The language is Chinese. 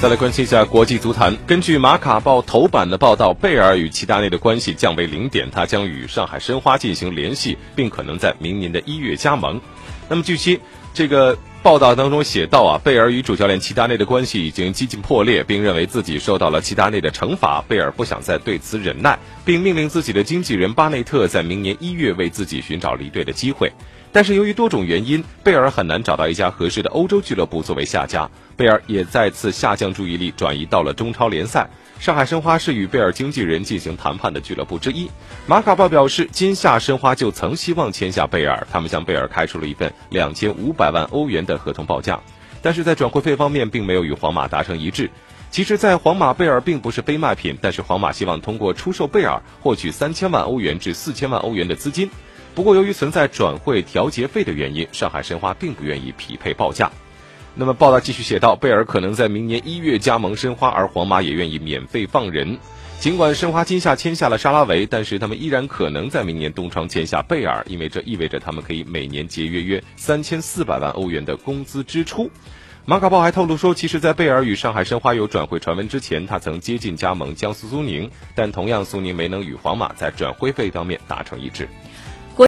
再来关心一下国际足坛。根据马卡报头版的报道，贝尔与齐达内的关系降为零点，他将与上海申花进行联系，并可能在明年的一月加盟。那么据悉，这个报道当中写到啊，贝尔与主教练齐达内的关系已经几近破裂，并认为自己受到了齐达内的惩罚。贝尔不想再对此忍耐，并命令自己的经纪人巴内特在明年一月为自己寻找离队的机会。但是由于多种原因，贝尔很难找到一家合适的欧洲俱乐部作为下家。贝尔也再次下降注意力，转移到了中超联赛。上海申花是与贝尔经纪人进行谈判的俱乐部之一。马卡报表示，今夏申花就曾希望签下贝尔，他们向贝尔开出了一份两千五百万欧元的合同报价，但是在转会费方面并没有与皇马达成一致。其实，在皇马，贝尔并不是非卖品，但是皇马希望通过出售贝尔获取三千万欧元至四千万欧元的资金。不过，由于存在转会调节费的原因，上海申花并不愿意匹配报价。那么，报道继续写道，贝尔可能在明年一月加盟申花，而皇马也愿意免费放人。尽管申花今夏签下了沙拉维，但是他们依然可能在明年冬窗签下贝尔，因为这意味着他们可以每年节约约三千四百万欧元的工资支出。马卡报还透露说，其实，在贝尔与上海申花有转会传闻之前，他曾接近加盟江苏苏宁，但同样苏宁没能与皇马在转会费方面达成一致。